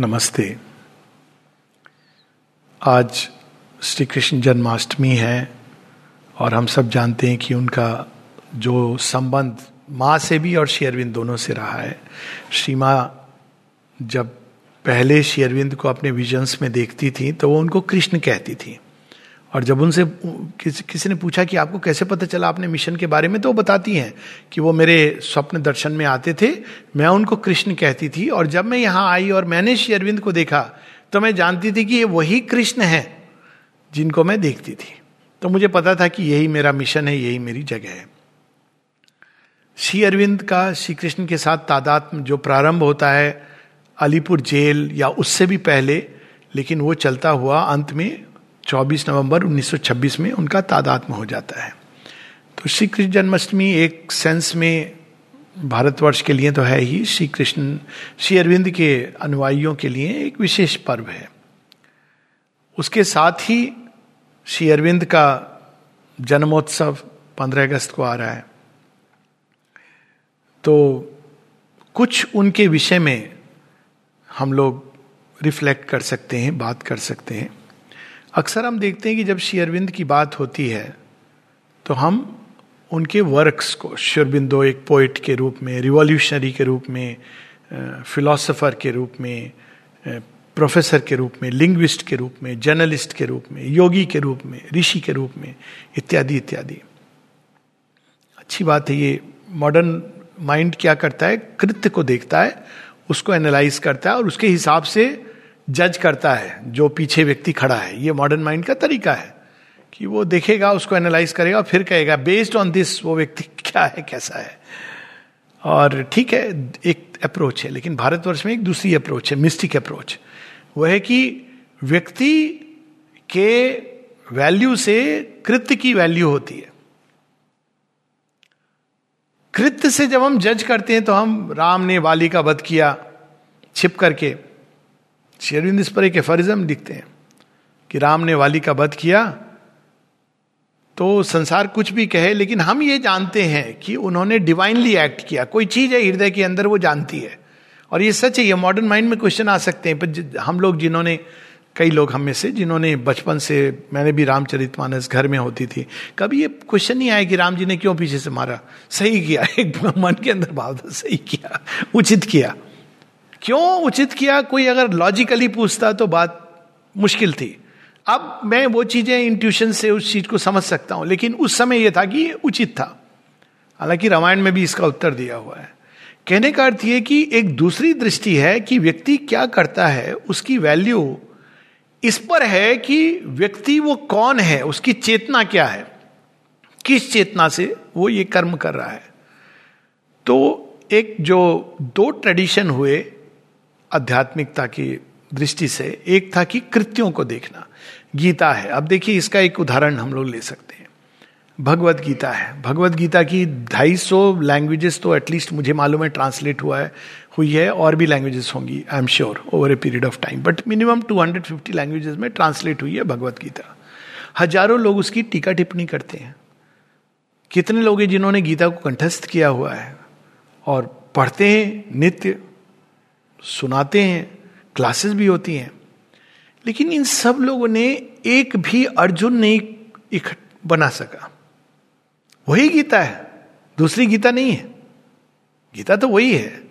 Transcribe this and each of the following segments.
नमस्ते। आज श्री कृष्ण जन्माष्टमी है और हम सब जानते हैं कि उनका जो संबंध माँ से भी और शेरविंद दोनों से रहा है। श्री माँ जब पहले शेयरविंद को अपने विजन्स में देखती थी तो वो उनको कृष्ण कहती थी। और जब उनसे किस, किसी ने पूछा कि आपको कैसे पता चला अपने मिशन के बारे में तो वो बताती हैं कि वो मेरे स्वप्न दर्शन में आते थे मैं उनको कृष्ण कहती थी और जब मैं यहाँ आई और मैंने शेरविंद को देखा तो मैं जानती थी कि ये वही कृष्ण है जिनको मैं देखती थी। तो मुझे पता था कि यही मेरा मिशन है यही मेरी जगह है। श्री अरविंद का श्री कृष्ण के साथ तादात्म जो प्रारंभ होता है अलीपुर जेल या उससे भी पहले लेकिन वो चलता हुआ अंत में 24 नवंबर 1926 में उनका तादात्म हो जाता है। तो श्री कृष्ण जन्माष्टमी एक सेंस में भारतवर्ष के लिए तो है ही। श्री कृष्ण श्री अरविंद के अनुयायियों के लिए एक विशेष पर्व है। उसके साथ ही श्री अरविंद का जन्मोत्सव 15 अगस्त को आ रहा है। तो कुछ उनके विषय में हम लोग रिफ्लेक्ट कर सकते हैं, बात कर सकते हैं। अक्सर हम देखते हैं कि जब शेयरविंद की बात होती है तो हम उनके वर्क्स को शेरबिंदो एक पोइट के रूप में रिवॉल्यूशनरी के रूप में फिलोसोफर के रूप में प्रोफेसर के रूप में लिंग्विस्ट के रूप में जर्नलिस्ट के रूप में योगी के रूप में ऋषि के रूप में, इत्यादि इत्यादि। अच्छी बात है ये मॉडर्न माइंड क्या करता है? कृत्य को देखता है, उसको एनालाइज करता है और उसके हिसाब से जज करता है, जो पीछे व्यक्ति खड़ा है। ये मॉडर्न माइंड का तरीका है कि वो देखेगा, उसको एनालाइज करेगा, फिर कहेगा बेस्ड ऑन दिस वो व्यक्ति क्या है, कैसा है? और ठीक है, एक अप्रोच है, लेकिन भारतवर्ष में एक दूसरी अप्रोच है मिस्टिक अप्रोच वह है कि व्यक्ति के वैल्यू से कृत्य की वैल्यू होती है। कृत्य से जब हम जज करते हैं तो हम राम ने वाली का वध किया, छिप करके शेरविंद इस पर एक एफरिज्म लिखते हैं कि राम ने वाली का वध किया तो संसार कुछ भी कहे, लेकिन हम ये जानते हैं कि उन्होंने डिवाइनली एक्ट किया। कोई चीज़ है हृदय के अंदर, वो जानती है। और ये सच है, ये मॉडर्न माइंड में क्वेश्चन आ सकते हैं, पर हम लोग जिन्होंने, कई लोग हम में से, जिन्होंने बचपन से, मैंने भी रामचरित मानस घर में होती थी, कभी ये क्वेश्चन नहीं आया कि राम जी ने क्यों पीछे से मारा? सही किया, एक मन के अंदर भाव था, सही किया, उचित किया। क्यों उचित किया? कोई अगर लॉजिकली पूछता तो बात मुश्किल थी। अब मैं वो चीज़ें इंट्यूशन से उस चीज़ को समझ सकता हूँ, लेकिन उस समय यह था कि उचित था। हालाँकि रामायण में भी इसका उत्तर दिया हुआ है। कहने का अर्थ यह कि एक दूसरी दृष्टि है कि व्यक्ति क्या करता है, उसकी वैल्यू इस पर है कि व्यक्ति वो कौन है, उसकी चेतना क्या है। किस चेतना से वो ये कर्म कर रहा है। तो एक जो दो ट्रेडिशन हुए आध्यात्मिकता की दृष्टि से, एक था कि कृत्यों को देखना। गीता है। अब देखिए, इसका एक उदाहरण हम लोग ले सकते हैं। भगवत गीता है। भगवत गीता की ढाई सौ लैंग्वेजेस तो एटलीस्ट मुझे मालूम है ट्रांसलेट हुआ है, हुई है, और भी लैंग्वेजेस होंगी I am sure over a period of time but minimum 250 languages में ट्रांसलेट हुई है भगवत गीता। हज़ारों लोग उसकी टीका टिप्पणी करते हैं। कितने लोग हैं जिन्होंने गीता को कंठस्थ किया हुआ है? और पढ़ते हैं नित्य सुनाते हैं क्लासेस भी होती हैं। लेकिन इन सब लोगों ने एक भी अर्जुन नहीं बना सका। वही गीता है दूसरी गीता नहीं है। गीता तो वही है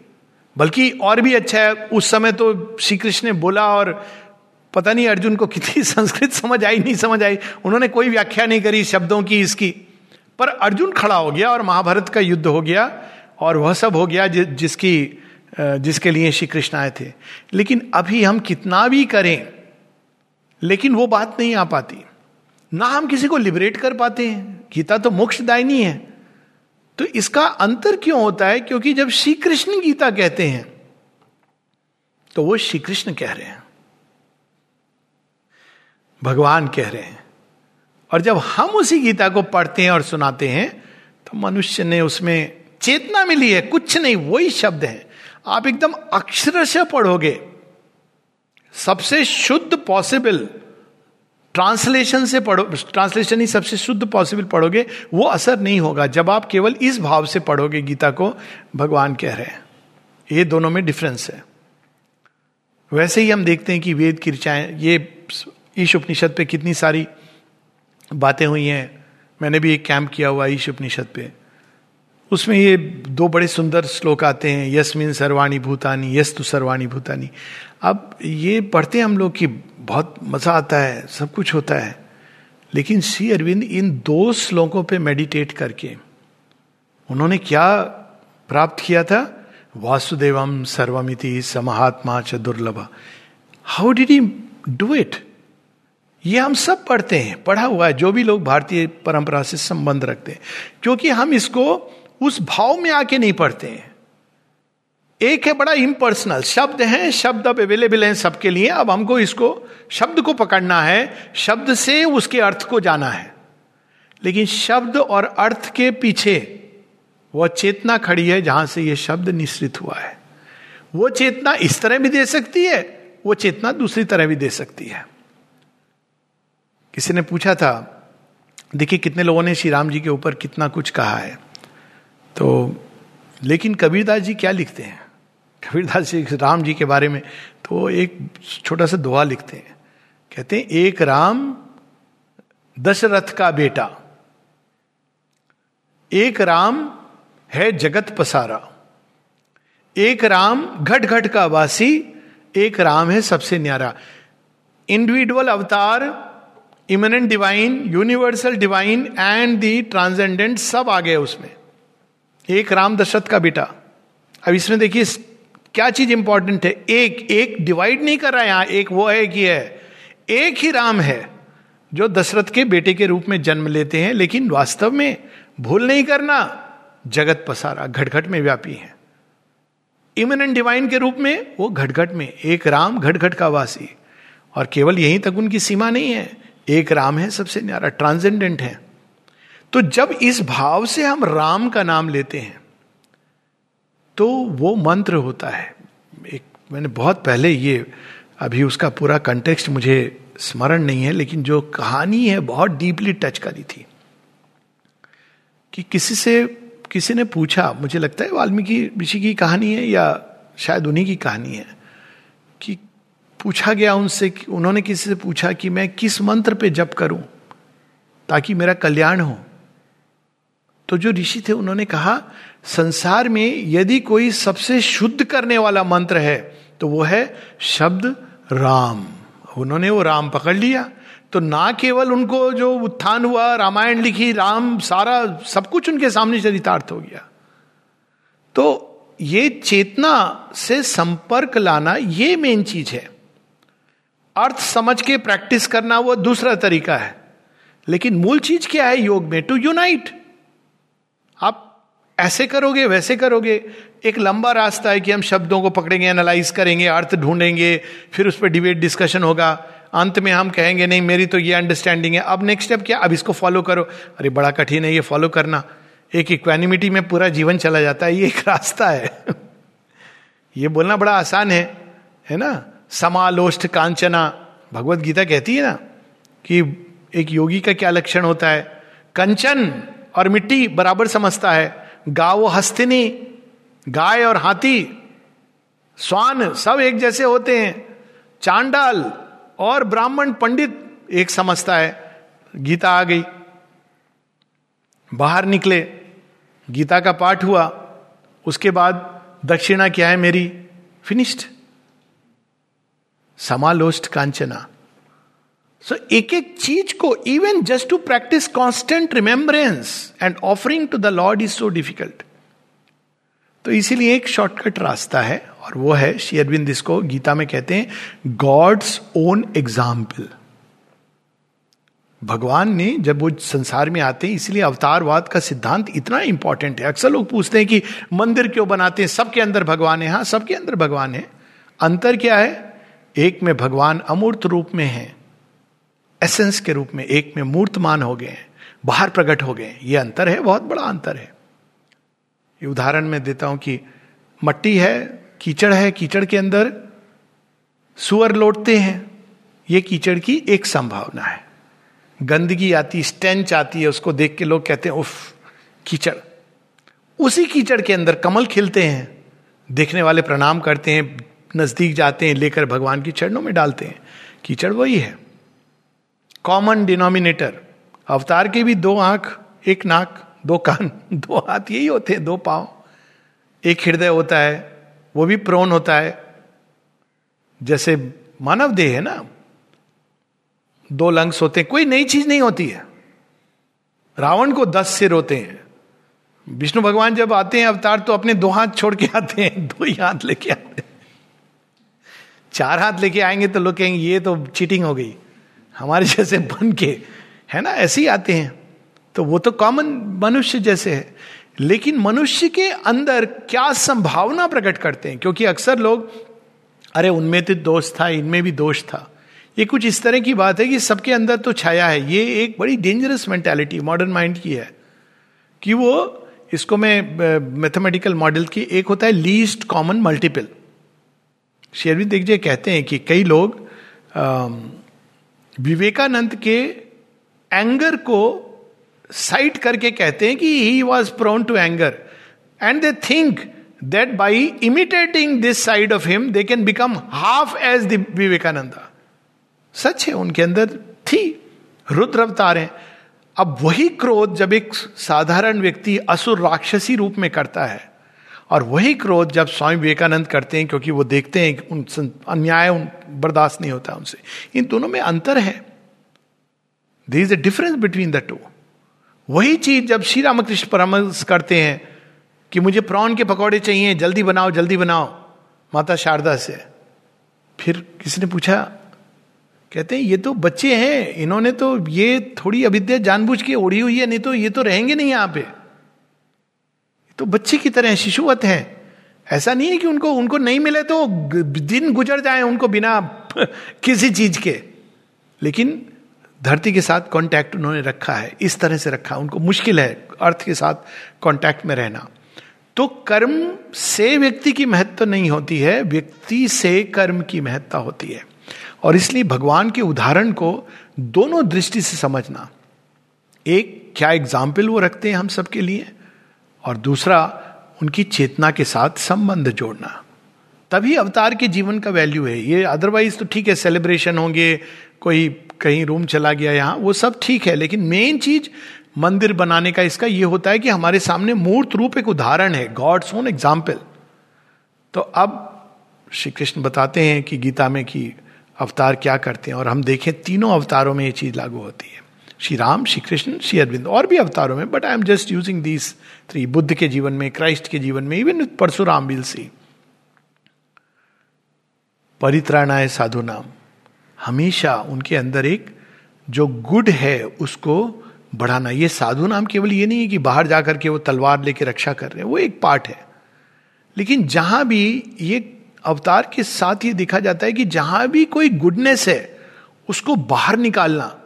बल्कि और भी अच्छा है। उस समय तो श्री कृष्ण ने बोला और पता नहीं अर्जुन को कितनी संस्कृत समझ आई नहीं समझ आई। उन्होंने कोई व्याख्या नहीं करी शब्दों की इसकी। पर अर्जुन खड़ा हो गया और महाभारत का युद्ध हो गया और वह सब हो गया जि, जिसकी जिसके लिए श्री कृष्ण आए थे। लेकिन अभी हम कितना भी करें, लेकिन वो बात नहीं आ पाती। ना हम किसी को लिबरेट कर पाते हैं। गीता तो मोक्षदायनी है। तो इसका अंतर क्यों होता है? क्योंकि जब श्री कृष्ण गीता कहते हैं तो वो श्री कृष्ण कह रहे हैं। भगवान कह रहे हैं। और जब हम उसी गीता को पढ़ते हैं और सुनाते हैं तो मनुष्य ने उसमें चेतना मिली है। कुछ नहीं, वही शब्द है। आप एकदम अक्षरशः पढ़ोगे। सबसे शुद्ध पॉसिबल ट्रांसलेशन से पढ़ो ट्रांसलेशन ही सबसे शुद्ध पॉसिबल पढ़ोगे, वो असर नहीं होगा। जब आप केवल इस भाव से पढ़ोगे गीता को, भगवान कह रहे हैं। ये दोनों में डिफरेंस है। वैसे ही हम देखते हैं कि वेद की ऋचाएँ ये ईश उपनिषद पे कितनी सारी बातें हुई हैं। मैंने भी एक कैंप किया हुआ ईश उपनिषद पे। उसमें ये दो बड़े सुंदर श्लोक आते हैं, यस्मिन सर्वाणी भूतानी यस तु सर्वाणी भूतानी। अब ये पढ़ते हैं हम लोग कि बहुत मज़ा आता है, सब कुछ होता है। लेकिन श्री अरविंद इन दो श्लोकों पे मेडिटेट करके, उन्होंने क्या प्राप्त किया था? वासुदेवम सर्वमिति समहात्मा च दुर्लभ। How did he do it ये हम सब पढ़ते हैं, पढ़ा हुआ है, जो भी लोग भारतीय परंपरा से संबंध रखते हैं। क्योंकि हम इसको उस भाव में आके नहीं पढ़ते हैं। एक है बड़ा इम्पर्सनल शब्द है, शब्द अब अवेलेबल हैं सबके लिए। अब हमको इसको, शब्द को पकड़ना है, शब्द से उसके अर्थ को जाना है। लेकिन शब्द और अर्थ के पीछे वह चेतना खड़ी है जहाँ से यह शब्द निश्चित हुआ है। वो चेतना इस तरह भी दे सकती है, वो चेतना दूसरी तरह भी दे सकती है। किसी ने पूछा था, देखिए कितने लोगों ने श्री राम जी के ऊपर कितना कुछ कहा है। तो लेकिन कबीरदास जी क्या लिखते हैं? कबीरदास जी, राम जी के बारे में तो एक छोटा सा दुआ लिखते हैं। कहते हैं, एक राम, दशरथ का बेटा। एक राम है जगत पसारा। एक राम घट घट का वासी। एक राम है सबसे न्यारा। इंडिविजुअल अवतार, immanent divine, universal divine, and the transcendent सब आ गए उसमें। एक राम दशरथ का बेटा। अब इसमें देखिए, क्या चीज़ इंपॉर्टेंट है? एक एक डिवाइड नहीं कर रहा है यहाँ, एक वो है कि है। एक ही राम है जो दशरथ के बेटे के रूप में जन्म लेते हैं, लेकिन वास्तव में भूल नहीं करना, जगत पसारा, घटघट में व्यापी है। इमिनेंट डिवाइन के रूप में, वो घटघट में, एक राम घटघट का वासी। और केवल यहीं तक उनकी सीमा नहीं है, एक राम है सबसे न्यारा ट्रांसेंडेंट है। तो जब इस भाव से हम राम का नाम लेते हैं तो वो मंत्र होता है। एक, मैंने बहुत पहले ये, अभी उसका पूरा कंटेक्स्ट मुझे स्मरण नहीं है, लेकिन जो कहानी है बहुत डीपली टच करी थी। कि किसी से, किसी ने पूछा, मुझे लगता है वाल्मीकि ऋषि की कहानी है या शायद उन्हीं की कहानी है, कि पूछा गया उनसे कि, उन्होंने किसी से पूछा कि मैं किस मंत्र पे जप करूँ ताकि मेरा कल्याण हो? तो जो ऋषि थे, उन्होंने कहा, संसार में यदि कोई सबसे शुद्ध करने वाला मंत्र है तो वो है शब्द राम। उन्होंने वो राम पकड़ लिया। तो ना केवल उनको जो उत्थान हुआ, रामायण लिखी, राम सारा, सब कुछ उनके सामने चरितार्थ हो गया। तो ये चेतना से संपर्क लाना, ये मेन चीज़ है। अर्थ समझ के प्रैक्टिस करना वो दूसरा तरीका है। लेकिन मूल चीज़ क्या है योग में? टू यूनाइट ऐसे करोगे, वैसे करोगे। एक लंबा रास्ता है कि हम शब्दों को पकड़ेंगे एनालाइज करेंगे, अर्थ ढूंढेंगे, फिर उस पर डिबेट डिस्कशन होगा। अंत में हम कहेंगे, नहीं, मेरी तो ये अंडरस्टैंडिंग है। अब नेक्स्ट स्टेप क्या? अब इसको फॉलो करो। अरे, बड़ा कठिन है ये फॉलो करना। एक इक्वानिमिटी में पूरा जीवन चला जाता है, ये एक रास्ता है। ये बोलना बड़ा आसान है है ना? समालोष्ठ कांचना। भगवत गीता कहती है ना कि एक योगी का क्या लक्षण होता है? कंचन और मिट्टी बराबर समझता है। गाव हस्तिनी, गाय और हाथी, स्वान सब एक जैसे होते हैं। चांडाल और ब्राह्मण पंडित एक समझता है। गीता आ गई। बाहर निकले। गीता का पाठ हुआ। उसके बाद दक्षिणा क्या है मेरी। फिनिश्ड समालोष्ट कांचना। सो एक एक चीज़ को even just to practice constant remembrance and offering to the lord is so difficult तो इसीलिए एक शॉर्टकट रास्ता है, और वो है श्री अरविंद इसको गीता में कहते हैं गॉड्स ओन एग्ज़ाम्पल भगवान ने जब वो संसार में आते हैं, इसलिए अवतारवाद का सिद्धांत इतना इंपॉर्टेंट है। अक्सर लोग पूछते हैं कि मंदिर क्यों बनाते हैं? सबके अंदर भगवान है। हाँ सबके अंदर भगवान है। अंतर क्या है? एक में भगवान अमूर्त रूप में है। एसेंस के रूप में एक में मूर्तमान हो गए बाहर प्रकट हो गए ये अंतर है, बहुत बड़ा अंतर है। ये उदाहरण मैं देता हूँ कि मट्टी है, कीचड़ है, कीचड़ के अंदर सुअर लौटते हैं। ये कीचड़ की एक संभावना है। गंदगी आती, स्टेंच आती है, उसको देख के लोग कहते हैं, उफ, कीचड़। उसी कीचड़ के अंदर कमल खिलते हैं, देखने वाले प्रणाम करते हैं, नज़दीक जाते हैं, लेकर भगवान की चरणों में डालते हैं। कीचड़ वही है। कॉमन डिनोमिनेटर अवतार के भी दो आँख, एक नाक, दो कान, दो हाथ यही होते हैं, दो पाँव। एक हृदय होता है, वो भी प्रोन होता है। जैसे मानव देह है ना, दो लंग्स होते हैं, कोई नई चीज़ नहीं होती है। रावण को दस सिर होते हैं। विष्णु भगवान जब आते हैं अवतार तो अपने दो हाथ छोड़ के आते हैं, दो ही हाथ लेके आते हैं। चार हाथ लेके आएँगे तो लोग कहेंगे, ये तो चीटिंग हो गई। हमारे जैसे बन के, है ना, ऐसे ही आते हैं। तो वो तो कॉमन मनुष्य जैसे है। लेकिन मनुष्य के अंदर क्या संभावना प्रकट करते हैं? क्योंकि अक्सर लोग, अरे, उनमें तो दोष था, इनमें भी दोष था। ये कुछ इस तरह की बात है कि सबके अंदर तो छाया है। ये एक बड़ी डेंजरस मेंटेलिटी मॉडर्न माइंड की है। कि वो, इसको मैं मैथमेटिकल मॉडल की एक होता है लीस्ट कॉमन मल्टीपल शेरविंद देखिए कहते हैं कि कई लोग विवेकानंद के एंगर को साइट करके कहते हैं कि he was prone to anger and they think that by imitating this side of him they can become half as the Vivekananda सच है, उनके अंदर थी रुद्र अवतार है अब वही क्रोध जब एक साधारण व्यक्ति असुर राक्षसी रूप में करता है और वही क्रोध जब स्वामी विवेकानंद करते हैं, क्योंकि वो देखते हैं कि उन अन्याय उन, बर्दाश्त नहीं होता उनसे। इन दोनों में अंतर है। There is a difference between the two वही चीज़ जब श्री रामकृष्ण परामर्श करते हैं कि मुझे प्रॉन के पकौड़े चाहिए, जल्दी बनाओ जल्दी बनाओ। माता शारदा से। फिर किसी ने पूछा, कहते हैं, ये तो बच्चे हैं, इन्होंने तो ये थोड़ी अविद्या जानबूझ के ओढ़ी हुई है, नहीं तो ये तो रहेंगे नहीं यहाँ पे। तो बच्चे की तरह शिशुवत है। ऐसा नहीं है कि उनको उनको नहीं मिले तो दिन गुजर जाए उनको बिना किसी चीज़ के। लेकिन धरती के साथ कांटेक्ट उन्होंने रखा है, इस तरह से रखा उनको मुश्किल है अर्थ के साथ कांटेक्ट में रहना। तो कर्म से व्यक्ति की महत्व नहीं होती है, व्यक्ति से कर्म की महत्ता होती है। और इसलिए भगवान के उदाहरण को दोनों दृष्टि से समझना। एक, क्या एग्ज़ाम्पल वो रखते हैं हम सबके लिए? और दूसरा, उनकी चेतना के साथ संबंध जोड़ना। तभी अवतार के जीवन का वैल्यू है। ये अदरवाइज़ तो ठीक है सेलिब्रेशन होंगे, कोई कहीं रूम चला गया यहाँ, वो सब ठीक है, लेकिन मेन चीज़ मंदिर बनाने का इसका ये होता है कि हमारे सामने मूर्त रूप एक उदाहरण है गॉड्स ओन एग्ज़ाम्पल तो अब श्री कृष्ण बताते हैं कि गीता में कि अवतार क्या करते हैं, और हम देखें तीनों अवतारों में ये चीज़ लागू होती है। श्री राम श्री कृष्ण श्री अरविंद और भी अवतारों में but I am just using these three Buddha के जीवन में क्राइस्ट के जीवन में इवन परशुराम विल सी परित्राणाय साधु नाम हमेशा उनके अंदर एक जो गुड है, उसको बढ़ाना। ये साधु नाम केवल ये नहीं है कि बाहर जाकर के वो तलवार लेके रक्षा कर रहे हैं, वो एक पार्ट है। लेकिन जहाँ भी ये अवतार के साथ ये देखा जाता है कि जहाँ भी कोई गुडनेस है, उसको बाहर निकालना।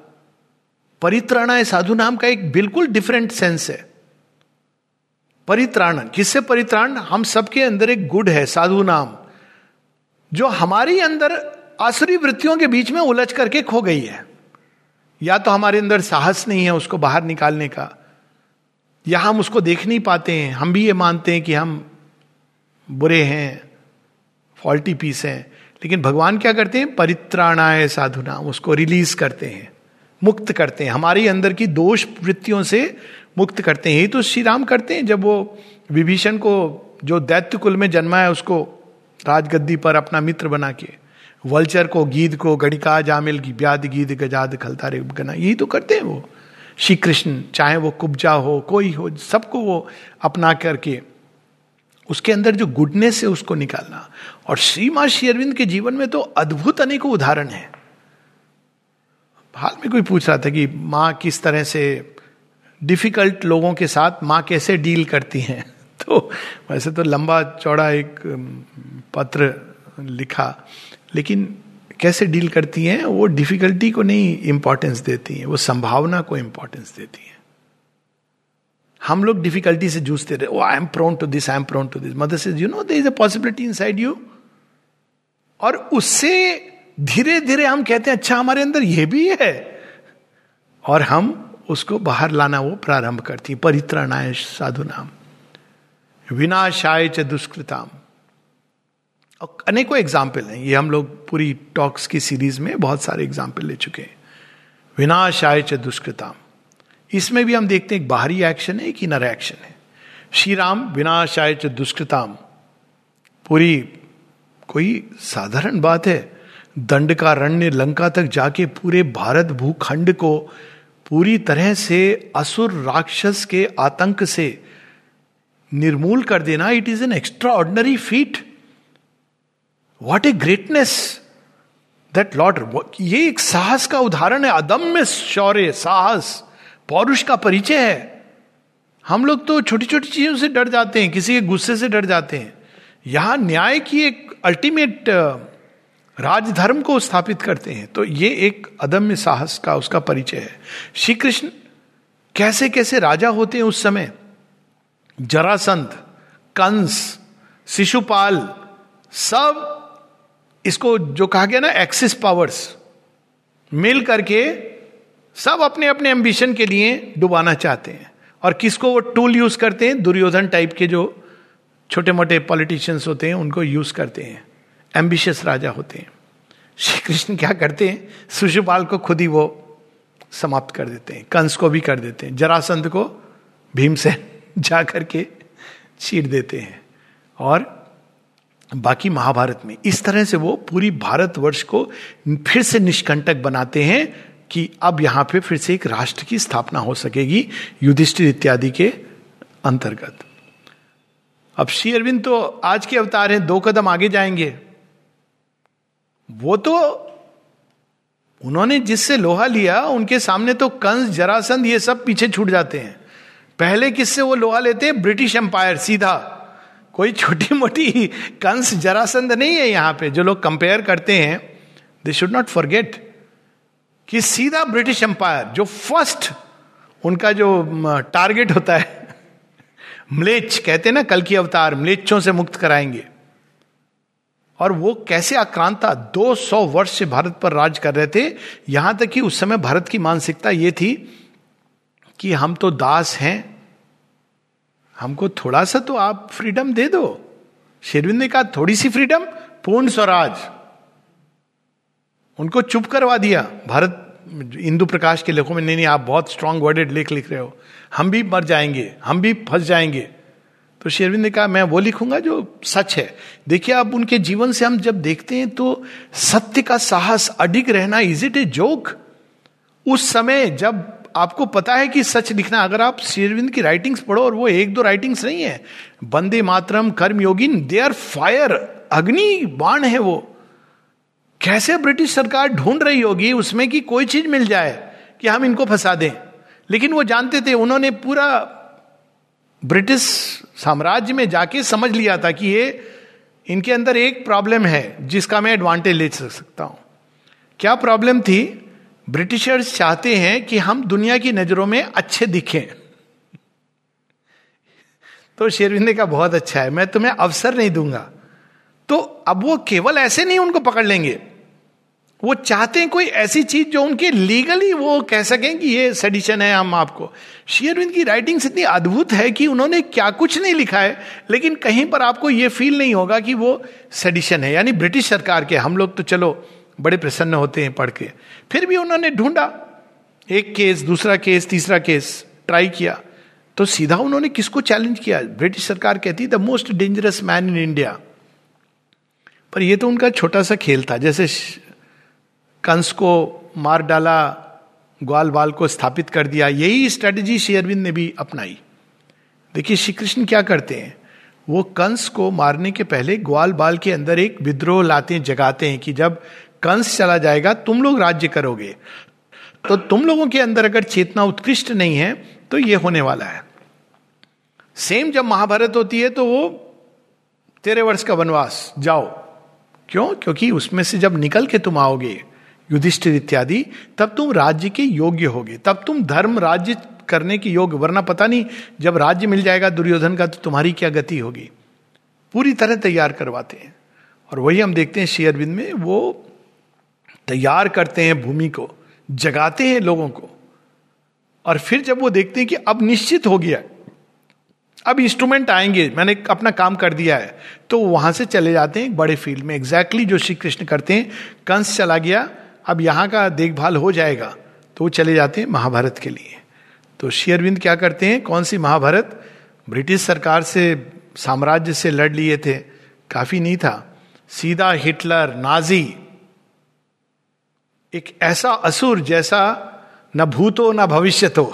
परित्राणा साधु नाम का एक बिल्कुल डिफरेंट सेंस है। परित्राण किससे परित्राण? हम सबके अंदर एक गुड है, साधु नाम, जो हमारी अंदर आसुरी वृत्तियों के बीच में उलझ करके खो गई है। या तो हमारे अंदर साहस नहीं है उसको बाहर निकालने का, या हम उसको देख नहीं पाते हैं। हम भी ये मानते हैं कि हम बुरे हैं फॉल्टी पीस हैं। लेकिन भगवान क्या करते हैं? परित्राणाय साधुना उसको रिलीज़ करते हैं। मुक्त करते हैं। हमारे अंदर की दोष वृत्तियों से मुक्त करते हैं। यही तो श्री राम करते हैं। जब वो विभीषण को जो दैत्य कुल में जन्मा है, उसको राजगद्दी पर अपना मित्र बना के, वल्चर को गीद को गणिका जामिल की ब्याद गीद गजाद खलता रे गना यही तो करते हैं वो। श्री कृष्ण चाहे वो कुब्जा हो, कोई हो, सबको वो अपना करके, उसके अंदर जो गुडनेस है, उसको निकालना। और श्री माँ श्री अरविंद के जीवन में तो अद्भुत अनेकों उदाहरण है। हाल में कोई पूछ रहा था कि माँ किस तरह से डिफ़िकल्ट लोगों के साथ माँ कैसे डील करती हैं? तो वैसे तो लंबा चौड़ा एक पत्र लिखा, लेकिन कैसे डील करती हैं, वो डिफिकल्टी को नहीं इंपॉर्टेंस देती हैं, वो संभावना को इंपॉर्टेंस देती हैं। हम लोग डिफिकल्टी से जूझते रहे ओ I am prone to this I am prone to this mother से you know there is a possibility inside you और उससे धीरे धीरे हम कहते हैं अच्छा हमारे अंदर यह भी है। और हम उसको बाहर लाना वो प्रारंभ करती परित्रणाय साधु नाम विनाशाय च दुष्कृताम। और अनेकों एग्ज़ाम्पल हैं। ये हम लोग पूरी टॉक्स की सीरीज़ में बहुत सारे एग्ज़ाम्पल ले चुके हैं। विनाशाय च दुष्कृताम। इसमें भी हम देखते हैं, एक बाहरी एक्शन है, एक इनर एक्शन है। श्री राम विनाशाय च दुष्कृताम। पूरी कोई साधारण बात है। दंड का रण्य लंका तक जाके पूरे भारत भूखंड को पूरी तरह से असुर राक्षस के आतंक से निर्मूल कर देना it is an extraordinary feat what a greatness that lord ये एक साहस का उदाहरण है, अदम्य शौर्य, साहस, पौरुष का परिचय है। हम लोग तो छोटी छोटी चीज़ों से डर जाते हैं, किसी के गुस्से से डर जाते हैं। यहाँ न्याय की एक अल्टीमेट राजधर्म को स्थापित करते हैं। तो ये एक अदम्य साहस का उसका परिचय है। श्री कृष्ण कैसे कैसे राजा होते हैं उस समय? जरासंध, कंस, शिशुपाल, सब इसको जो कहा गया ना, एक्सिस पावर्स, मिल करके सब अपने अपने एम्बिशन के लिए डुबाना चाहते हैं। और किसको वो टूल यूज़ करते हैं? दुर्योधन टाइप के जो छोटे मोटे पॉलिटिशियंस होते हैं, उनको यूज़ करते हैं। एम्बिशियस राजा होते हैं। श्री कृष्ण क्या करते हैं? शिशुपाल को खुद ही वो समाप्त कर देते हैं, कंस को भी कर देते हैं, जरासंध को भीमसेन जा करके चीर देते हैं। और बाकी महाभारत में इस तरह से वो पूरी भारतवर्ष को फिर से निष्कंटक बनाते हैं कि अब यहाँ पे फिर से एक राष्ट्र की स्थापना हो सकेगी, युधिष्ठिर इत्यादि के अंतर्गत। अब श्री अरविंद तो आज के अवतार हैं, दो कदम आगे जाएँगे। वो तो उन्होंने जिससे लोहा लिया, उनके सामने तो कंस, जरासंध, ये सब पीछे छूट जाते हैं। पहले किससे वो लोहा लेते हैं? ब्रिटिश एम्पायर, सीधा। कोई छोटी मोटी कंस, जरासंध नहीं है यहाँ पे, जो लोग कंपेयर करते हैं। दे शुड नॉट फॉरगेट कि सीधा ब्रिटिश एम्पायर, जो फ़र्स्ट, उनका जो टारगेट होता है म्लेच कहते हैं ना, कल की अवतार, म्लेच्छों से मुक्त कराएँगे। और वो कैसे आक्रांत था? 200 वर्ष से भारत पर राज कर रहे थे। यहाँ तक कि उस समय भारत की मानसिकता ये थी कि हम तो दास हैं। हमको थोड़ा सा तो आप फ्रीडम दे दो। शेरविंद ने कहा, थोड़ी सी फ्रीडम, पूर्ण स्वराज। उनको चुप करवा दिया। भारत, इंदु प्रकाश के लेखों में, नहीं नहीं, आप बहुत स्ट्रांग वर्डेड लेख लिख रहे हो। हम भी मर जाएँगे, हम भी फंस जाएँगे। तो शेरविंद ने कहा, मैं वो लिखूँगा जो सच है. देखिए, आप उनके जीवन से हम जब देखते हैं तो सत्य का साहस अडिग रहना इज़ इट ए जोक उस समय जब आपको पता है कि सच लिखना, अगर आप शेरविंद की राइटिंग्स पढ़ो और वो एक दो राइटिंग्स नहीं है, बंदे मातरम, कर्म योगिन दे आर फायर अग्नि बाण है वो. कैसे ब्रिटिश सरकार ढूंढ रही होगी उसमें कि कोई चीज़ मिल जाए कि हम इनको फंसा दें? लेकिन वो जानते थे, उन्होंने पूरा ब्रिटिश साम्राज्य में जाके समझ लिया था कि ये इनके अंदर एक प्रॉब्लम है, जिसका मैं एडवांटेज ले सकता हूँ। क्या प्रॉब्लम थी? ब्रिटिशर्स चाहते हैं कि हम दुनिया की नज़रों में अच्छे दिखें। तो शेरविंदे का बहुत अच्छा है, मैं तुम्हें अवसर नहीं दूँगा। तो अब वो केवल ऐसे नहीं उनको पकड़ लेंगे। वो चाहते हैं कोई ऐसी चीज़ जो उनके लीगली वो कह सकें कि ये सेडिशन है हम आपको। शेयरविंद की राइटिंग इतनी अद्भुत है कि उन्होंने क्या कुछ नहीं लिखा है, लेकिन कहीं पर आपको ये फील नहीं होगा कि वो सेडिशन है। यानी ब्रिटिश सरकार के, हम लोग तो चलो बड़े प्रसन्न होते हैं पढ़ के। फिर भी उन्होंने ढूंढा। एक केस दूसरा केस तीसरा केस ट्राई किया। तो सीधा उन्होंने किसको चैलेंज किया? ब्रिटिश सरकार कहती the most dangerous man in India पर यह तो उनका छोटा सा खेल था, जैसे कंस को मार डाला ग्वाल बाल को स्थापित कर दिया, यही स्ट्रेटेजी शेयरविंद ने भी अपनाई। देखिए श्री कृष्ण क्या करते हैं? वो कंस को मारने के पहले ग्वाल बाल के अंदर एक विद्रोह लाते हैं जगाते हैं कि जब कंस चला जाएगा, तुम लोग राज्य करोगे। तो तुम लोगों के अंदर अगर चेतना उत्कृष्ट नहीं है तो ये होने वाला है। सेम जब महाभारत होती है तो वो तेरह वर्ष का वनवास, जाओ। क्यों? क्योंकि उसमें से जब निकल के तुम आओगे युधिष्ठिर इत्यादि, तब तुम राज्य के योग्य होगे। तब तुम धर्म राज्य करने की योग्य, वरना पता नहीं, जब राज्य मिल जाएगा दुर्योधन का तो तुम्हारी क्या गति होगी? पूरी तरह तैयार करवाते हैं। और वही हम देखते हैं शेयरविंद में, वो तैयार करते हैं भूमि को, जगाते हैं लोगों को। और फिर जब वो देखते हैं कि अब निश्चित हो गया, अब इंस्ट्रूमेंट आएँगे, मैंने अपना काम कर दिया है तो वहाँ से चले जाते हैं बड़े फ़ील्ड में। एग्जैक्टली exactly जो श्री कृष्ण करते हैं, कंस चला गया अब यहाँ का देखभाल हो जाएगा तो वो चले जाते हैं महाभारत के लिए। तो शेयरविंद क्या करते हैं? कौन सी महाभारत? ब्रिटिश सरकार से, साम्राज्य से लड़ लिए थे। काफ़ी नहीं था। सीधा हिटलर, नाजी। एक ऐसा असुर जैसा न भूतो, न भविष्य तो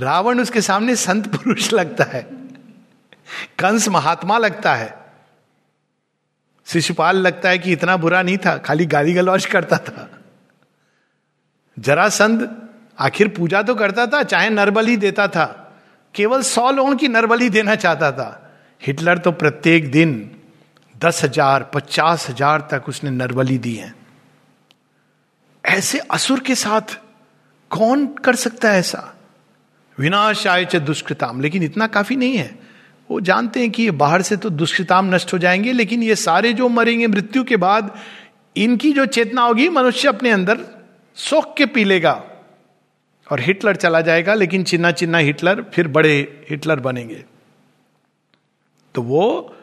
रावण उसके सामने संत पुरुष लगता है। कंस महात्मा लगता है। शिशुपाल लगता है कि इतना बुरा नहीं था, खाली गाली गलौज करता था। जरासंध आखिर पूजा तो करता था, चाहे नरबली देता था। केवल सौ लोगों की नरबली देना चाहता था। हिटलर तो प्रत्येक दिन दस हज़ार, पचास हज़ार तक उसने नरबली दी है। ऐसे असुर के साथ कौन कर सकता है ऐसा? विनाश आय दुष्कृताम, लेकिन इतना काफ़ी नहीं है। वो जानते हैं कि ये बाहर से तो दुष्कृताम नष्ट हो जाएँगे, लेकिन ये सारे जो मरेंगे मृत्यु के बाद, इनकी जो चेतना होगी, मनुष्य अपने अंदर सोख के पी लेगा और हिटलर चला जाएगा, लेकिन चिन्ना चिन्ना हिटलर फिर बड़े हिटलर बनेंगे। तो वो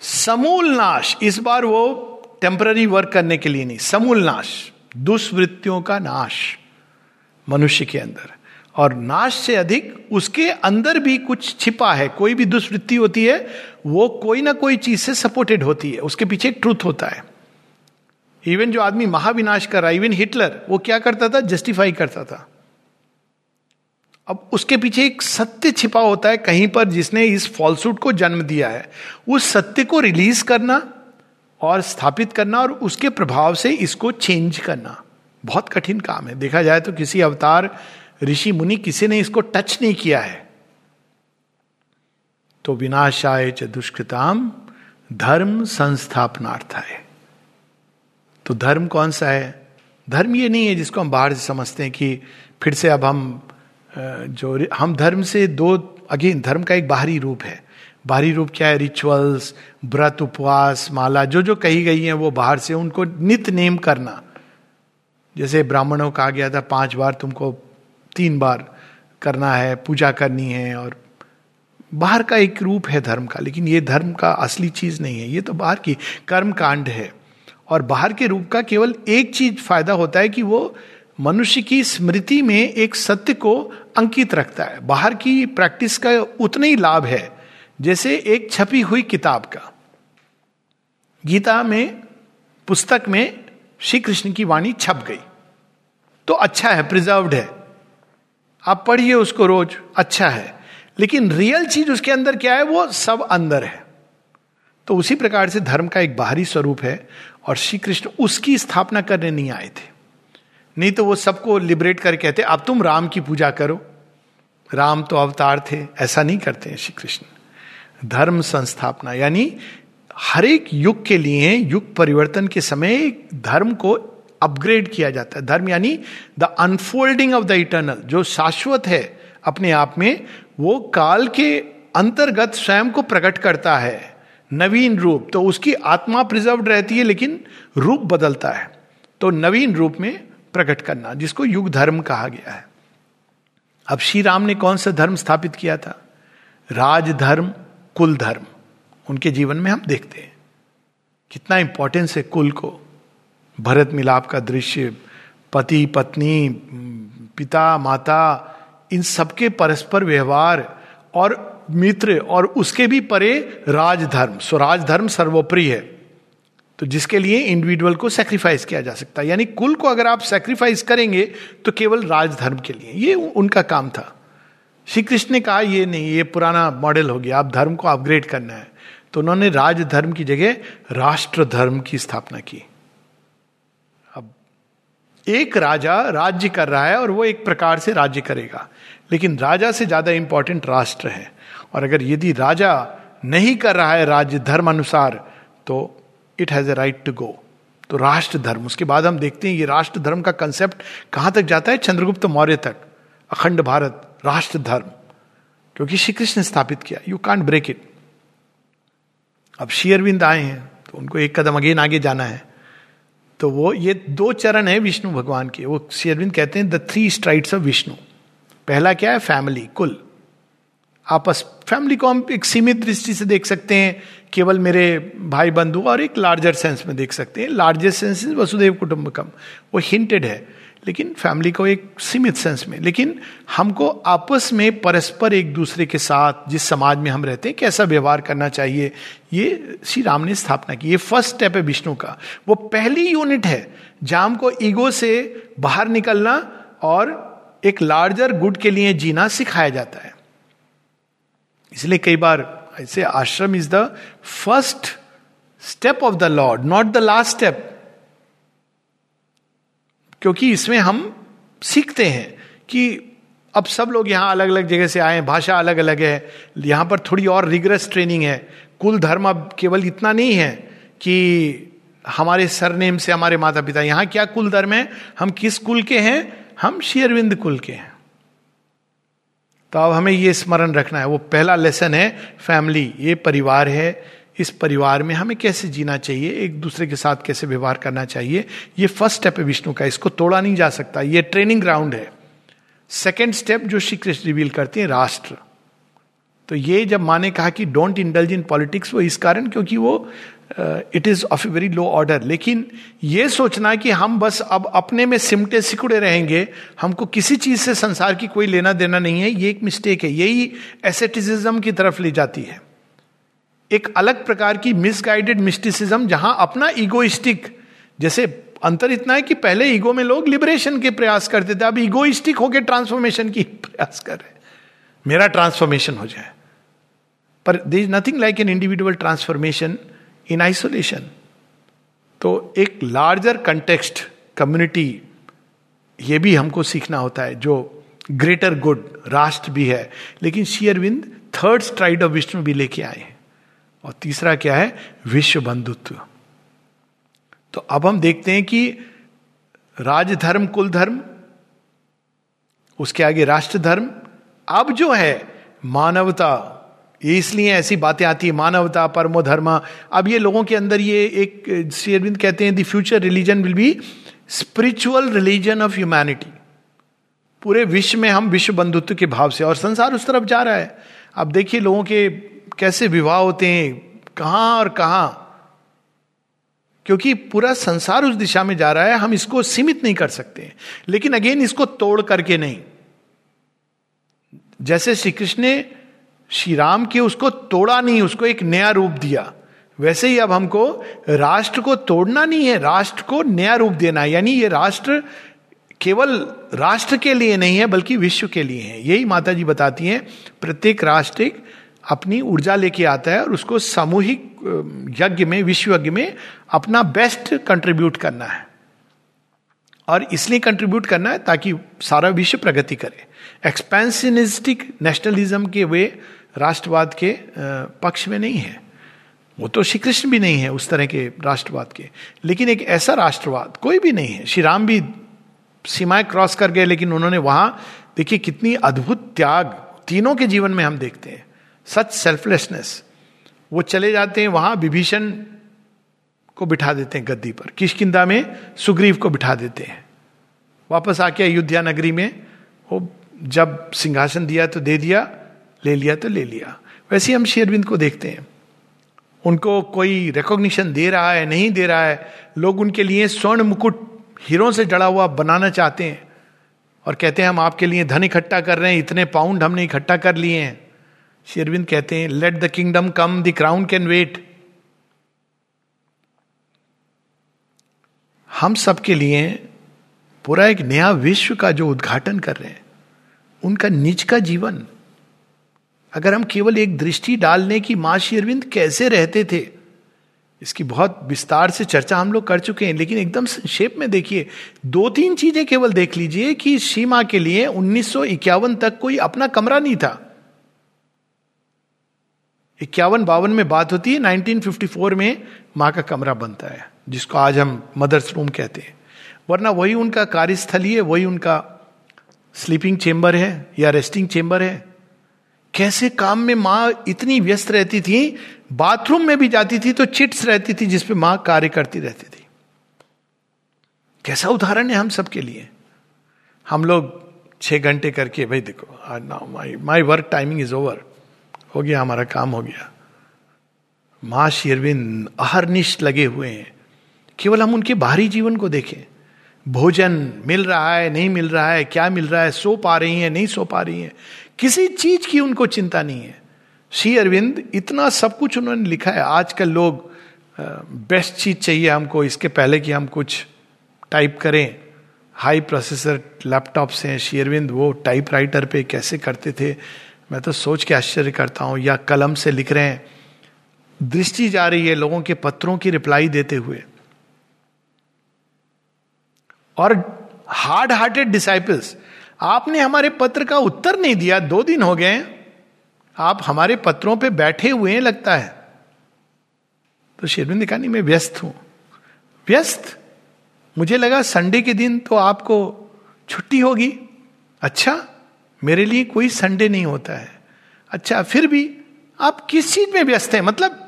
समूल नाश, इस बार वो टेम्पररी वर्क करने के लिए नहीं, समूल नाश, दुष्वृत्तियों का नाश मनुष्य के अंदर। और नाश से अधिक उसके अंदर भी कुछ छिपा है, कोई भी दुष्वृत्ति होती है, वो कोई ना कोई चीज़ से सपोर्टेड होती है, उसके पीछे एक ट्रूथ होता है। इवन जो आदमी महाविनाश कर रहा है इवन हिटलर वो क्या करता था? जस्टिफाई करता था। अब उसके पीछे एक सत्य छिपा होता है कहीं पर जिसने इस फॉल्सूट को जन्म दिया है। उस सत्य को रिलीज़ करना और स्थापित करना और उसके प्रभाव से इसको चेंज करना। बहुत कठिन काम है। देखा जाए तो किसी अवतार ऋषि मुनि किसी ने इसको टच नहीं किया है। तो विनाशाय च दुष्कृताम धर्म संस्थापनार्थ है तो धर्म कौन सा है? धर्म ये नहीं है जिसको हम बाहर से समझते हैं कि फिर से अब हम जो हम धर्म से दो, अगेन धर्म का एक बाहरी रूप है। बाहरी रूप क्या है? रिचुअल्स व्रत, उपवास, माला, जो जो कही गई हैं वो बाहर से उनको नित नेम करना। जैसे ब्राह्मणों कहा गया था, पाँच बार तुमको तीन बार करना है, पूजा करनी है और बाहर का एक रूप है धर्म का, लेकिन ये धर्म का असली चीज़ नहीं है। ये तो बाहर की कर्म कांड है और बाहर के रूप का केवल एक चीज़ फ़ायदा होता है कि वो मनुष्य की स्मृति में एक सत्य को अंकित रखता है। बाहर की प्रैक्टिस का उतना ही लाभ है, जैसे एक छपी हुई किताब का। गीता में, पुस्तक में श्री कृष्ण की वाणी छप गई। तो अच्छा है प्रिजर्व्ड है। आप पढ़िए उसको रोज अच्छा है। लेकिन रियल चीज़ उसके अंदर क्या है, वो सब अंदर है। तो उसी प्रकार से धर्म का एक बाहरी स्वरूप है और श्री कृष्ण उसकी स्थापना करने नहीं आए थे। नहीं तो वो सबको लिबरेट कर कहते, अब तुम राम की पूजा करो। राम तो अवतार थे, ऐसा नहीं करते हैं श्री कृष्ण धर्म संस्थापना, यानी हर एक युग के लिए, युग परिवर्तन के समय धर्म को अपग्रेड किया जाता है। धर्म यानी the unfolding of the eternal जो शाश्वत है अपने आप में, वो काल के अंतर्गत स्वयं को प्रकट करता है, नवीन रूप। तो उसकी आत्मा प्रिजर्व रहती है, लेकिन रूप बदलता है। तो नवीन रूप में प्रकट करना, जिसको युग धर्म कहा गया है। अब श्री राम ने कौन सा धर्म स्थापित किया था? राजधर्म कुल धर्म। उनके जीवन में हम देखते हैं। कितना इंपॉर्टेंस है कुल को। भरत मिलाप का दृश्य, पति, पत्नी, पिता, माता, इन सबके परस्पर व्यवहार और मित्र और उसके भी परे राजधर्म स्वराज धर्म सर्वोपरि है। तो जिसके लिए इंडिविजुअल को सेक्रीफाइस किया जा सकता है। यानी कुल को अगर आप सेक्रीफाइस करेंगे तो केवल राजधर्म के लिए। ये उनका काम था। श्री कृष्ण ने कहा, ये नहीं, ये पुराना मॉडल हो गया। आप धर्म को अपग्रेड करना है। तो उन्होंने राजधर्म की जगह राष्ट्र धर्म की स्थापना की। एक राजा राज्य कर रहा है और वो एक प्रकार से राज्य करेगा। लेकिन राजा से ज़्यादा इंपॉर्टेंट राष्ट्र है। और अगर यदि राजा नहीं कर रहा है राज्य धर्म अनुसार तो it has a right to go तो राष्ट्र धर्म, उसके बाद हम देखते हैं ये राष्ट्र धर्म का कंसेप्ट कहाँ तक जाता है? चंद्रगुप्त मौर्य तक। अखंड भारत, राष्ट्र धर्म। क्योंकि श्री कृष्ण स्थापित किया। यू कांट ब्रेक इट अब शेयरविंद आए हैं तो उनको एक कदम अगेन आगे जाना है। तो वो, ये दो चरण है विष्णु भगवान के। वो शेरविंद कहते हैं the three strides of Vishnu पहला क्या है? फैमिली कुल। आपस फैमिली को हम एक सीमित दृष्टि से देख सकते हैं, केवल मेरे भाई बंधु और एक लार्जर सेंस में देख सकते हैं। लार्जेस्ट सेंस वसुदेव कुटुंबकम। वो हिंटेड है। लेकिन फैमिली को एक सीमित सेंस में। लेकिन हमको आपस में परस्पर एक दूसरे के साथ जिस समाज में हम रहते हैं, कैसा व्यवहार करना चाहिए, ये श्री राम ने स्थापना की। ये फ़र्स्ट स्टेप है विष्णु का। वो पहली यूनिट है जहाँ को ईगो से बाहर निकलना और एक लार्जर गुड के लिए जीना सिखाया जाता है। इसलिए कई बार ऐसे आश्रम is the first step of the lord not the last step क्योंकि इसमें हम सीखते हैं कि अब सब लोग यहाँ अलग अलग जगह से आए भाषा अलग अलग है, यहाँ पर थोड़ी और रिगरस ट्रेनिंग है। कुल धर्म अब केवल इतना नहीं है कि हमारे सरनेम से हमारे माता पिता यहाँ क्या कुल धर्म है? हम किस कुल के हैं? हम शेयरविंद कुल के हैं। तो अब हमें ये स्मरण रखना है। वो पहला लेसन है फैमिली ये परिवार है इस परिवार में हमें कैसे जीना चाहिए, एक दूसरे के साथ कैसे व्यवहार करना चाहिए, ये फ़र्स्ट स्टेप है विष्णु का, इसको तोड़ा नहीं जा सकता, ये ट्रेनिंग ग्राउंड है। सेकेंड स्टेप जो श्री कृष्ण रिवील करते हैं, राष्ट्र। तो ये जब माँ ने कहा कि डोंट इंडल्ज इन पॉलिटिक्स वो इस कारण क्योंकि वो it is of a very low order लेकिन ये सोचना कि हम बस अब अपने में सिमटे सिकुड़े रहेंगे, हमको किसी चीज़ से संसार की कोई लेना देना नहीं है, ये एक मिस्टेक है, यही एसेटिज्म की तरफ़ ले जाती है। एक अलग प्रकार की मिसगाइडेड मिस्टिसिज्म जहाँ अपना इगोइस्टिक जैसे अंतर इतना है कि पहले ईगो में लोग लिबरेशन के प्रयास करते थे, अब इगोइस्टिक होकर ट्रांसफॉर्मेशन की प्रयास कर रहे मेरा ट्रांसफॉर्मेशन हो जाए। पर there is nothing like an individual transformation in isolation तो एक लार्जर कंटेक्स्ट कम्युनिटी ये भी हमको सीखना होता है, जो ग्रेटर गुड राष्ट्र भी है। लेकिन शेयरविंद थर्ड स्ट्राइड ऑफ़ विष्णु भी लेके आए हैं। और तीसरा क्या है? विश्व बंधुत्व तो अब हम देखते हैं कि राजधर्म कुल धर्म उसके आगे राष्ट्र धर्म अब जो है मानवता, ये इसलिए ऐसी बातें आती है, मानवता परमो धर्म अब ये लोगों के अंदर ये एक, श्री अरविंद कहते हैं the future religion will be spiritual religion of humanity पूरे विश्व में हम विश्व बंधुत्व के भाव से और संसार उस तरफ़ जा रहा है। अब देखिए लोगों के कैसे विवाह होते हैं, कहाँ और कहाँ? क्योंकि पूरा संसार उस दिशा में जा रहा है, हम इसको सीमित नहीं कर सकते लेकिन अगेन इसको तोड़ करके नहीं। जैसे श्री कृष्ण ने श्री राम के उसको तोड़ा नहीं, उसको एक नया रूप दिया, वैसे ही अब हमको राष्ट्र को तोड़ना नहीं है, राष्ट्र को नया रूप देना है। यानी ये राष्ट्र केवल राष्ट्र के लिए नहीं है, बल्कि विश्व के लिए है। यही माता जी बताती हैं, प्रत्येक राष्ट्र अपनी ऊर्जा लेके आता है और उसको सामूहिक यज्ञ में, विश्व यज्ञ में अपना बेस्ट कंट्रीब्यूट करना है। और इसलिए कंट्रीब्यूट करना है ताकि सारा विश्व प्रगति करे। एक्सपेंसिनिस्टिक नेशनलिज्म के वे राष्ट्रवाद के पक्ष में नहीं है। वो तो श्री कृष्ण भी नहीं है उस तरह के राष्ट्रवाद के। लेकिन एक ऐसा राष्ट्रवाद कोई भी नहीं है। श्री राम भी सीमाएँ क्रॉस कर गए, लेकिन उन्होंने वहाँ, देखिए कितनी अद्भुत त्याग, तीनों के जीवन में हम देखते हैं। सच सेल्फलेसनेस वो चले जाते हैं, वहाँ विभीषण को बिठा देते हैं गद्दी पर। किशकिंदा में सुग्रीव को बिठा देते हैं। वापस आके अयोध्या नगरी में, वो जब सिंहासन दिया तो दे दिया, ले लिया तो ले लिया। वैसे हम शेरविंद को देखते हैं। उनको कोई रिकॉग्निशन दे रहा है, नहीं दे रहा है, लोग उनके लिए स्वर्ण मुकुट हीरो से जड़ा हुआ बनाना चाहते हैं और कहते हैं, हम आपके लिए धन इकट्ठा कर रहे हैं, इतने पाउंड हमने इकट्ठा कर लिए हैं। शेरविंद कहते हैं let the kingdom come the crown can wait हम सबके लिए पूरा एक नया विश्व का जो उद्घाटन कर रहे हैं, उनका निज का जीवन। अगर हम केवल एक दृष्टि डालने की माँ शेरविंद कैसे रहते थे, इसकी बहुत विस्तार से चर्चा हम लोग कर चुके हैं, लेकिन एकदम संक्षेप में देखिए दो तीन चीज़ें केवल देख लीजिए कि सीमा के लिए उन्नीस सौ इक्यावन तक कोई अपना कमरा नहीं था। इक्यावन बावन में बात होती है 1954 में माँ का कमरा बनता है, जिसको आज हम मदर्स रूम कहते हैं। वरना वही उनका कार्यस्थली है, वही उनका स्लीपिंग चेम्बर है या रेस्टिंग चेम्बर है। कैसे काम में माँ इतनी व्यस्त रहती थी, बाथरूम में भी जाती थी तो चिट्स रहती थी जिसपे माँ कार्य करती रहती थी। कैसा उदाहरण है हम सबके लिए। हम लोग छह घंटे करके, भाई देखो my my work timing is over हो गया, हमारा काम हो गया। माँ शेरविंद अहरनिश लगे हुए हैं। केवल हम उनके बाहरी जीवन को देखें। भोजन मिल रहा है, नहीं मिल रहा है, क्या मिल रहा है, सो पा रही है, नहीं सो पा रही है। किसी चीज़ की उनको चिंता नहीं है। श्री अरविंद, इतना सब कुछ उन्होंने लिखा है। आजकल लोग बेस्ट चीज़ चाहिए हमको, इसके पहले कि हम कुछ टाइप करें। हाई प्रोसेसर लैपटॉप्स हैं। शेयरविंद वो टाइप राइटर पे कैसे करते थे? मैं तो सोच के आश्चर्य करता हूँ, या कलम से लिख रहे हैं, दृष्टि जा रही है लोगों के पत्रों की रिप्लाई देते हुए। और हार्ड हार्टेड डिसाइपल्स आपने हमारे पत्र का उत्तर नहीं दिया, दो दिन हो गए आप हमारे पत्रों पे बैठे हुए हैं, लगता है। तो शेरविंद ने कहा, नहीं, मैं व्यस्त हूँ। व्यस्त? मुझे लगा संडे के दिन तो आपको छुट्टी होगी। अच्छा मेरे लिए कोई संडे नहीं होता है। अच्छा फिर भी आप किस चीज़ में व्यस्त हैं? मतलब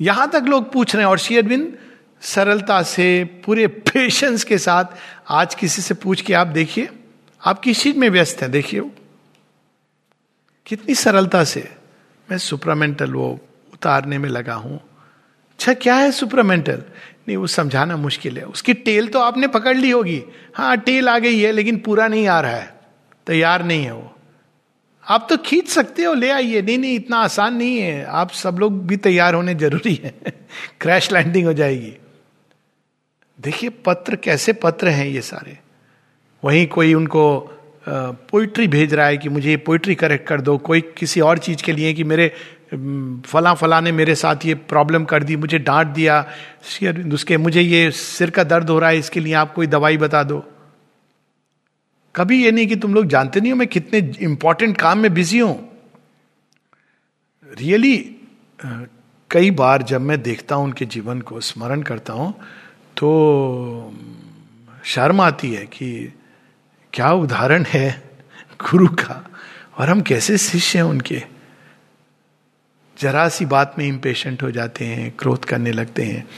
यहाँ तक लोग पूछ रहे हैं, और शेयरविंद सरलता से, पूरे पेशेंस के साथ आज किसी से पूछ के आप देखिए, आप किस चीज़ में व्यस्त हैं? देखिए कितनी सरलता से मैं सुपरामेंटल वो उतारने में लगा हूँ। अच्छा क्या है सुपरामेंटल नहीं, वो समझाना मुश्किल है। उसकी टेल तो आपने पकड़ ली होगी। हाँ टेल आ गई है, लेकिन पूरा नहीं आ रहा है। तैयार नहीं है वो। आप तो खींच सकते हो, ले आइए। नहीं नहीं, इतना आसान नहीं है। आप सब लोग भी तैयार होने ज़रूरी है। क्रैश लैंडिंग हो जाएगी। देखिए, पत्र, कैसे पत्र हैं ये सारे? वहीं कोई उनको पोइट्री भेज रहा है कि मुझे ये पोइट्री करेक्ट कर दो। कोई किसी और चीज़ के लिए कि मेरे फला फला ने मेरे साथ ये प्रॉब्लम कर दी, मुझे डांट दिया। उसके, मुझे ये सिर का दर्द हो रहा है, इसके लिए आप कोई दवाई बता दो। कभी ये नहीं कि तुम लोग जानते नहीं हो मैं कितने इंपॉर्टेंट काम में बिज़ी हूँ। रियली really, कई बार जब मैं देखता हूँ उनके जीवन को स्मरण करता हूँ तो शर्म आती है कि क्या उदाहरण है गुरु का और हम कैसे शिष्य हैं उनके। जरा सी बात में इम्पेशेंट हो जाते हैं क्रोध करने लगते हैं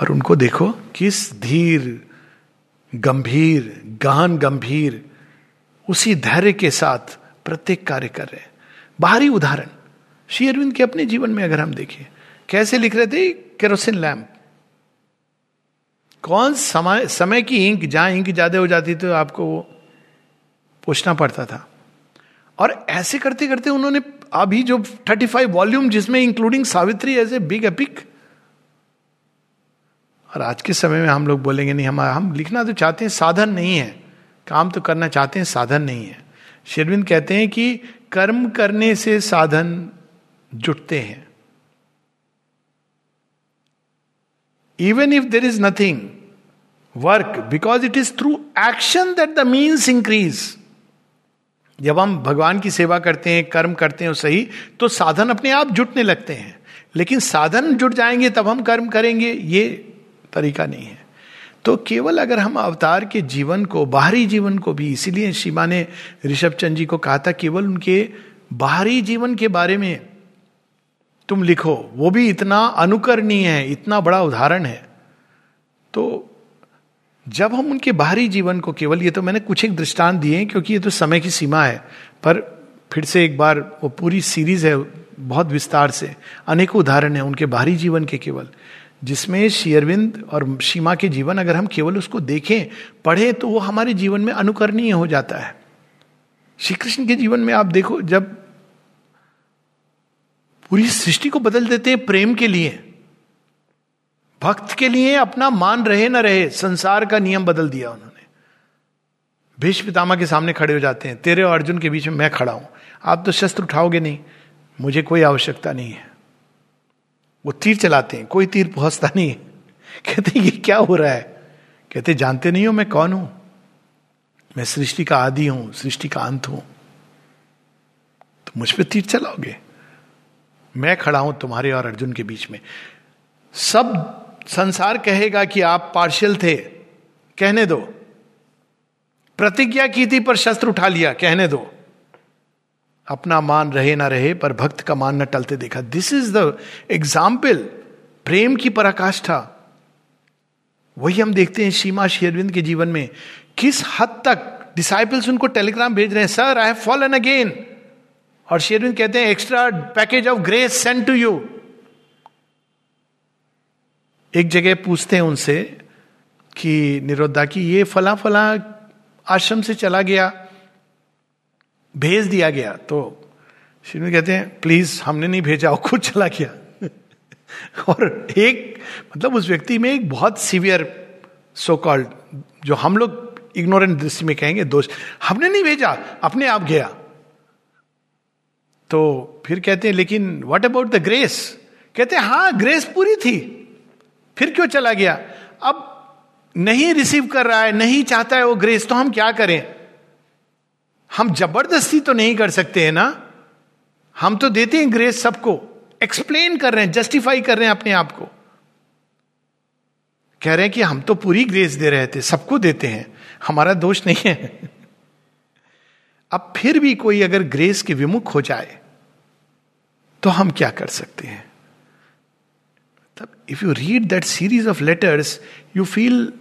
और उनको देखो किस धीर गंभीर गहन गंभीर उसी धैर्य के साथ प्रत्येक कार्य कर रहे हैं। बाहरी उदाहरण, श्री अरविंद के अपने जीवन में अगर हम देखें, कैसे लिख रहे थे? केरोसिन लैम्प कौन समय समय की इंक जहाँ इंक ज़्यादा हो जाती तो आपको वो पूछना पड़ता था। और ऐसे करते करते उन्होंने अभी जो 35 वॉल्यूम जिसमें including Savitri as a big epic और आज के समय में हम लोग बोलेंगे, नहीं, हम हम लिखना तो चाहते हैं, साधन नहीं है। काम तो करना चाहते हैं, साधन नहीं है। शेरविंद कहते हैं कि कर्म करने से साधन जुटते हैं। Even if there is nothing work because it is through action that the means increase जब हम भगवान की सेवा करते हैं, कर्म करते हैं सही तो साधन अपने आप जुटने लगते हैं। लेकिन साधन जुट जाएँगे, तब हम कर्म करेंगे, ये तरीका नहीं है। तो केवल अगर हम अवतार के जीवन को, बाहरी जीवन को भी, इसीलिए शिमा ने ऋषभ चंद जी को कहा था, केवल उनके बाहरी जीवन के बारे में तुम लिखो, वो भी इतना अनुकरणीय है, इतना बड़ा उदाहरण है। तो जब हम उनके बाहरी जीवन को, केवल ये तो मैंने कुछ एक दृष्टांत दिए क्योंकि ये तो समय की सीमा है, पर फिर से एक बार वो पूरी सीरीज़ है, बहुत विस्तार से, अनेकों उदाहरण है उनके बाहरी जीवन के केवल। जिसमें शेयरविंद और सीमा के जीवन, अगर हम केवल उसको देखें, पढ़े तो वो हमारे जीवन में अनुकरणीय हो जाता है। श्री कृष्ण के जीवन में आप देखो, जब पूरी सृष्टि को बदल देते हैं प्रेम के लिए, भक्त के लिए अपना मान रहे ना रहे, संसार का नियम बदल दिया उन्होंने। भीष्म पितामा के सामने खड़े हो जाते हैं, तेरे और अर्जुन के बीच में मैं खड़ा हूँ। आप तो शस्त्र उठाओगे नहीं, मुझे कोई आवश्यकता नहीं है। वो तीर चलाते हैं, कोई तीर पहुँचता नहीं है। कहते ये क्या हो रहा है? कहते जानते नहीं हो मैं कौन हूँ? मैं सृष्टि का आदि हूँ, सृष्टि का अंत हूँ। तो मुझ पर तीर चलाओगे? मैं खड़ा हूँ तुम्हारे और अर्जुन के बीच में। सब संसार कहेगा कि आप पार्शियल थे, कहने दो। प्रतिज्ञा की थी पर शस्त्र उठा लिया, कहने दो। अपना मान रहे ना रहे, पर भक्त का मान न टलते देखा। दिस इज़ द एग्ज़ाम्पल प्रेम की पराकाष्ठा। वही हम देखते हैं सीमा शेरविंद के जीवन में। किस हद तक डिसाइपल्स उनको टेलीग्राम भेज रहे हैं sir I have fallen again और शेरविंद कहते हैं extra package of grace send to you एक जगह पूछते हैं उनसे कि, निरोधा की ये फला फला आश्रम से चला गया। भेज दिया गया। तो श्रीमती कहते हैं, प्लीज़, हमने नहीं भेजा और खुद चला गया। और एक मतलब उस व्यक्ति में एक बहुत सीवियर सो कॉल्ड जो हम लोग इग्नोरेंट दृष्टि में कहेंगे, दोष। हमने नहीं भेजा, अपने आप गया। तो फिर कहते हैं, लेकिन व्हाट अबाउट द ग्रेस कहते हैं हाँ ग्रेस पूरी थी, फिर क्यों चला गया? अब नहीं रिसीव कर रहा है, नहीं चाहता है वो ग्रेस तो हम क्या करें? हम ज़बरदस्ती तो नहीं कर सकते हैं ना? हम तो देते हैं ग्रेस सबको। एक्सप्लेन कर रहे हैं जस्टिफाई कर रहे हैं अपने आप को। कह रहे हैं कि हम तो पूरी ग्रेस दे रहे थे, सबको देते हैं। हमारा दोष नहीं है। अब फिर भी कोई अगर ग्रेस के विमुख हो जाए तो हम क्या कर सकते हैं? तब if you read that series of letters you feel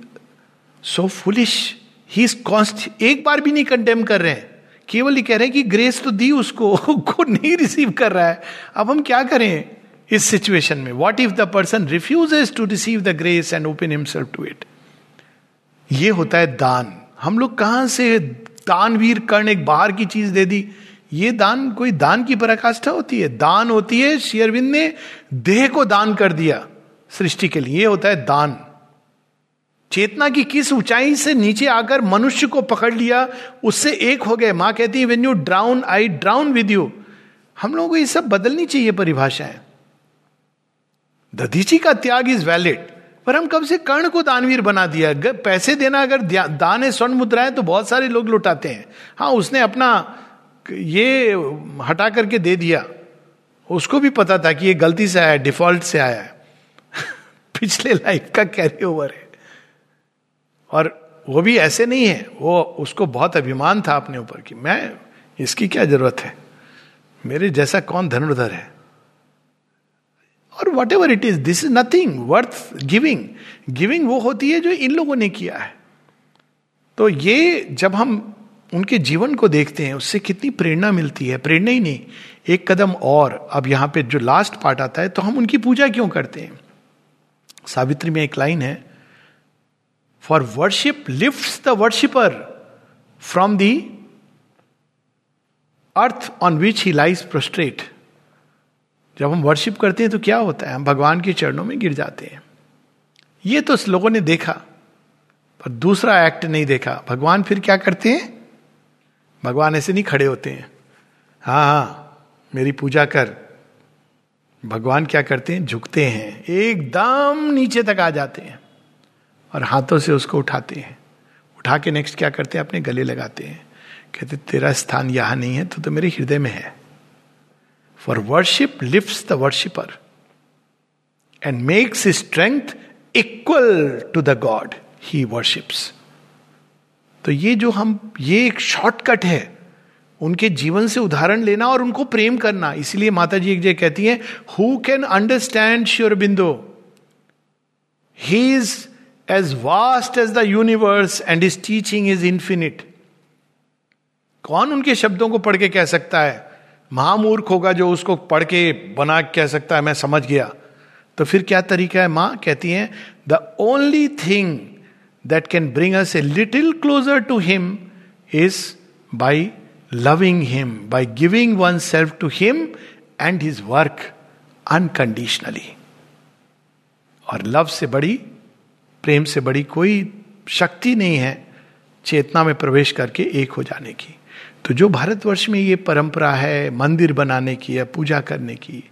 so foolish he const एक बार भी नहीं कंडेम कर रहे हैं। केवल ये कह रहे हैं कि ग्रेस तो दी उसको को नहीं रिसीव कर रहा है। अब हम क्या करें इस सिचुएशन में? What if the person refuses to receive the grace and open himself to it ये होता है दान। हम लोग कहाँ से दानवीर कर्ण एक बाहर की चीज़ दे दी? ये दान, कोई दान की पराकाष्ठा होती है? दान होती है, शेयरविंद ने देह को दान कर दिया सृष्टि के लिए। होता है दान। चेतना की किस ऊंचाई से नीचे आकर मनुष्य को पकड़ लिया, उससे एक हो गए। माँ कहती है when you drown I drown with you हम लोगों को ये सब बदलनी चाहिए परिभाषाएँ। दधीची का त्याग इज़ वैलिड पर हम कब से कर्ण को दानवीर बना दिया पैसे देना अगर दान है, स्वर्ण मुद्रा है तो बहुत सारे लोग लुटाते हैं। हाँ उसने अपना ये हटा करके दे दिया। उसको भी पता था कि ये गलती से आया, डिफ़ॉल्ट से आया है। पिछले लाइफ का कैरी ओवर है। और वो भी ऐसे नहीं है। वो उसको बहुत अभिमान था अपने ऊपर कि मैं इसकी क्या ज़रूरत है? मेरे जैसा कौन धनुर्धर है? और whatever it is this is nothing worth giving giving वो होती है जो इन लोगों ने किया है। तो ये जब हम उनके जीवन को देखते हैं, उससे कितनी प्रेरणा मिलती है? प्रेरणा ही नहीं। एक कदम और अब यहाँ पे जो लास्ट पार्ट आता है तो हम उनकी पूजा क्यों करते हैं? सावित्री में एक लाइन है for worship lift the worshipper from the earth on which he lies prostrate जब हम वर्शिप करते हैं तो क्या होता है? हम भगवान के चरणों में गिर जाते हैं। ये तो लोगों ने देखा, पर दूसरा एक्ट नहीं देखा। भगवान फिर क्या करते हैं? भगवान ऐसे नहीं खड़े होते हैं। हाँ हाँ मेरी पूजा कर। भगवान क्या करते हैं? झुकते हैं। एकदम नीचे तक आ जाते हैं। और हाथों से उसको उठाते हैं। उठा के नेक्स्ट क्या करते हैं? अपने गले लगाते हैं। कहते, तेरा स्थान यहाँ नहीं है तो तो मेरे हृदय में है। For worship lift the worshipper and makes strength equal to the god he worships तो ये जो हम, ये एक शॉर्टकट है, उनके जीवन से उदाहरण लेना और उनको प्रेम करना। इसलिए माता जी एक जगह कहती हैं who can understand Sri Aurobindo he is as vast as the universe and is teaching is infinite कौन उनके शब्दों को पढ़ के कह सकता है? महामूर्ख होगा जो उसको पढ़ के बना कह सकता है, मैं समझ गया। तो फिर क्या तरीका है? माँ कहती हैं the only thing that can bring us a little closer to him is by loving him by giving one self to him and his work unconditionally और लव से बड़ी प्रेम से बड़ी कोई शक्ति नहीं है चेतना में प्रवेश करके एक हो जाने की। तो जो भारतवर्ष में ये परंपरा है, मंदिर बनाने की या पूजा करने की,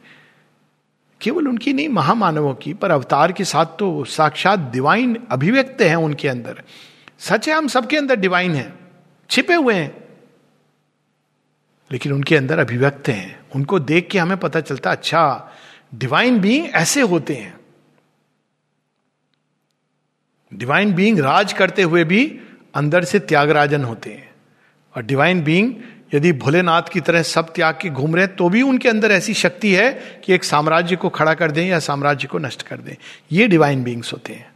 केवल उनकी नहीं, महामानवों की, पर अवतार के साथ तो साक्षात डिवाइन अभिव्यक्त है उनके अंदर। सच है, हम सबके अंदर डिवाइन है, छिपे हुए हैं, लेकिन उनके अंदर अभिव्यक्त हैं। उनको देख के हमें पता चलता अच्छा डिवाइन बीइंग ऐसे होते हैं। डिवाइन बीइंग राज करते हुए भी अंदर से त्यागराजन होते हैं और डिवाइन बीइंग यदि भोलेनाथ की तरह सब त्याग के घूम रहे हैं तो भी उनके अंदर ऐसी शक्ति है कि एक साम्राज्य को खड़ा कर दें या साम्राज्य को नष्ट कर दें ये डिवाइन बींग्स होते हैं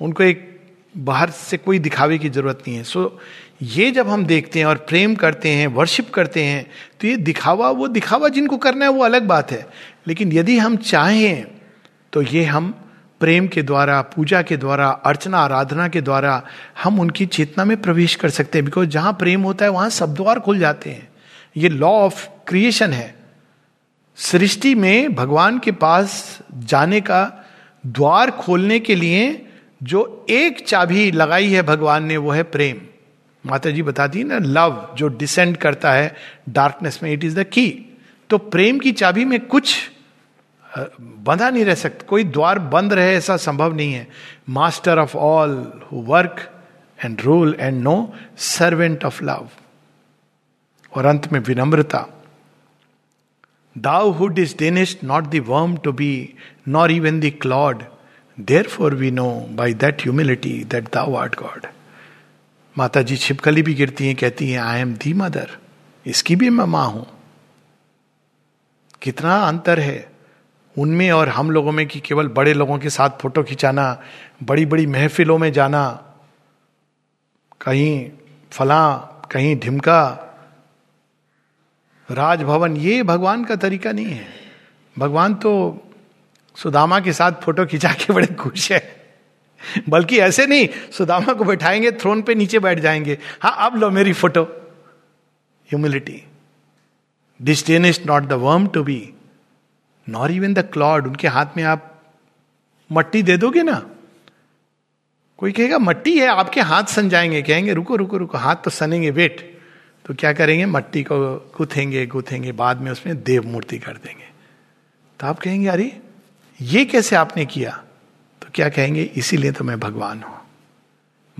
उनको एक बाहर से कोई दिखावे की ज़रूरत नहीं है सो so, ये जब हम देखते हैं और प्रेम करते हैं वर्शिप करते हैं तो ये दिखावा वो दिखावा जिनको करना है वो अलग बात है लेकिन यदि हम चाहें तो ये हम प्रेम के द्वारा, पूजा के द्वारा, अर्चना, आराधना के द्वारा हम उनकी चेतना में प्रवेश कर सकते हैं। बिकॉज़ जहाँ प्रेम होता है, वहाँ सब द्वार खुल जाते हैं। ये लॉ ऑफ़ क्रिएशन है। सृष्टि में भगवान के पास जाने का द्वार खोलने के लिए जो एक चाबी लगाई है भगवान ने, वो है प्रेम। माता जी बताती ना लव जो डिसेंड करता है डार्कनेस में इट इज़ द की तो प्रेम की चाबी में कुछ बंधा नहीं रह सकता। कोई द्वार बंद रहे ऐसा संभव नहीं है। Master of all who work and rule and no servant of love और अंत में विनम्रता। Thou who not the worm to be nor even the cloud there for we know by that humility that thou art god माता जी छिपकली भी गिरती हैं, कहती हैं आई एम दी मदर इसकी भी मैं माँ हूँ। कितना अंतर है। उनमें और हम लोगों में कि केवल बड़े लोगों के साथ फ़ोटो खिंचाना बड़ी बड़ी महफिलों में जाना, कहीं फला, कहीं ढिमका, राजभवन, ये भगवान का तरीका नहीं है। भगवान तो सुदामा के साथ फ़ोटो खिंचा के बड़े खुश है। बल्कि ऐसे नहीं, सुदामा को बैठाएँगे, थ्रोन पे नीचे बैठ जाएँगे। हाँ अब लो मेरी photo. Humility disdain is not the worm to be nor even the cloud उनके हाथ में आप मट्टी दे दोगे ना? कोई कहेगा, मट्टी है, आपके हाथ सन जाएँगे कहेंगे, रुको रुको रुको, हाथ तो सनेंगे वेट तो क्या करेंगे? मट्टी को गुथेंगे गुथेंगे, बाद में उसमें देव मूर्ति कर देंगे। तो आप कहेंगे, अरे, ये कैसे आपने किया? तो क्या कहेंगे, इसीलिए तो मैं भगवान हूँ।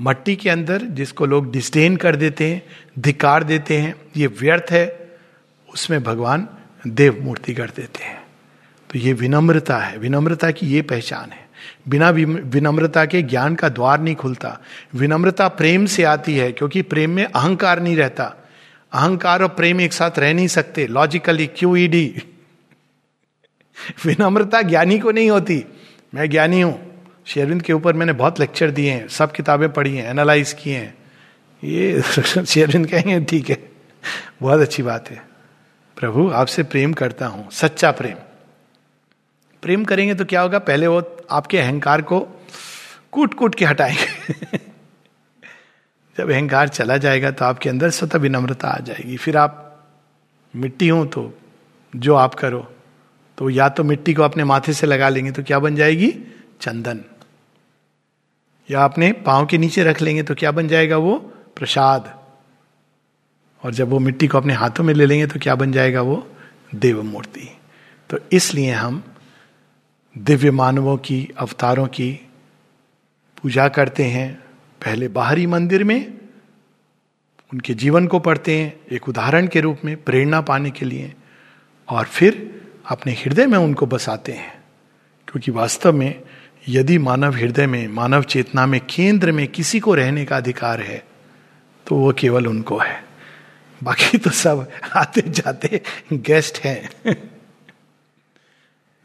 मट्टी के अंदर जिसको लोग डिस्टेन कर देते हैं, धिकार देते हैं, ये व्यर्थ है, उसमें भगवान देव मूर्ति कर देते हैं। तो ये विनम्रता है। विनम्रता की ये पहचान है। बिना विनम्रता के ज्ञान का द्वार नहीं खुलता। विनम्रता प्रेम से आती है, क्योंकि प्रेम में अहंकार नहीं रहता। अहंकार और प्रेम एक साथ रह नहीं सकते। लॉजिकली क्यू ई डी विनम्रता ज्ञानी को नहीं होती। मैं ज्ञानी हूँ। शेरविंद के ऊपर मैंने बहुत लेक्चर दिए हैं। सब किताबें पढ़ी हैं एनालाइज किए हैं। ये शेरविंद कहेंगे, ठीक है। बहुत अच्छी बात है। प्रभु, आपसे प्रेम करता हूँ। सच्चा प्रेम। प्रेम करेंगे तो क्या होगा? पहले वो आपके अहंकार को कूट कूट के हटाएँगे। जब अहंकार चला जाएगा तो आपके अंदर स्वतः विनम्रता आ जाएगी। फिर आप मिट्टी हो तो जो आप करो तो या तो मिट्टी को अपने माथे से लगा लेंगे तो क्या बन जाएगी? चंदन। या अपने पाँव के नीचे रख लेंगे तो क्या बन जाएगा वो? प्रसाद। और जब वो मिट्टी को अपने हाथों में ले लेंगे तो क्या बन जाएगा वो? देव मूर्ति तो इसलिए हम दिव्य मानवों की, अवतारों की पूजा करते हैं। पहले बाहरी मंदिर में उनके जीवन को पढ़ते हैं, एक उदाहरण के रूप में प्रेरणा पाने के लिए, और फिर अपने हृदय में उनको बसाते हैं। क्योंकि वास्तव में यदि मानव हृदय में, मानव चेतना में, केंद्र में किसी को रहने का अधिकार है तो वो केवल उनको है। बाकी तो सब आते जाते गेस्ट हैं।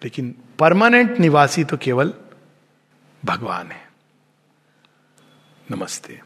लेकिन परमानेंट निवासी तो केवल भगवान है। नमस्ते।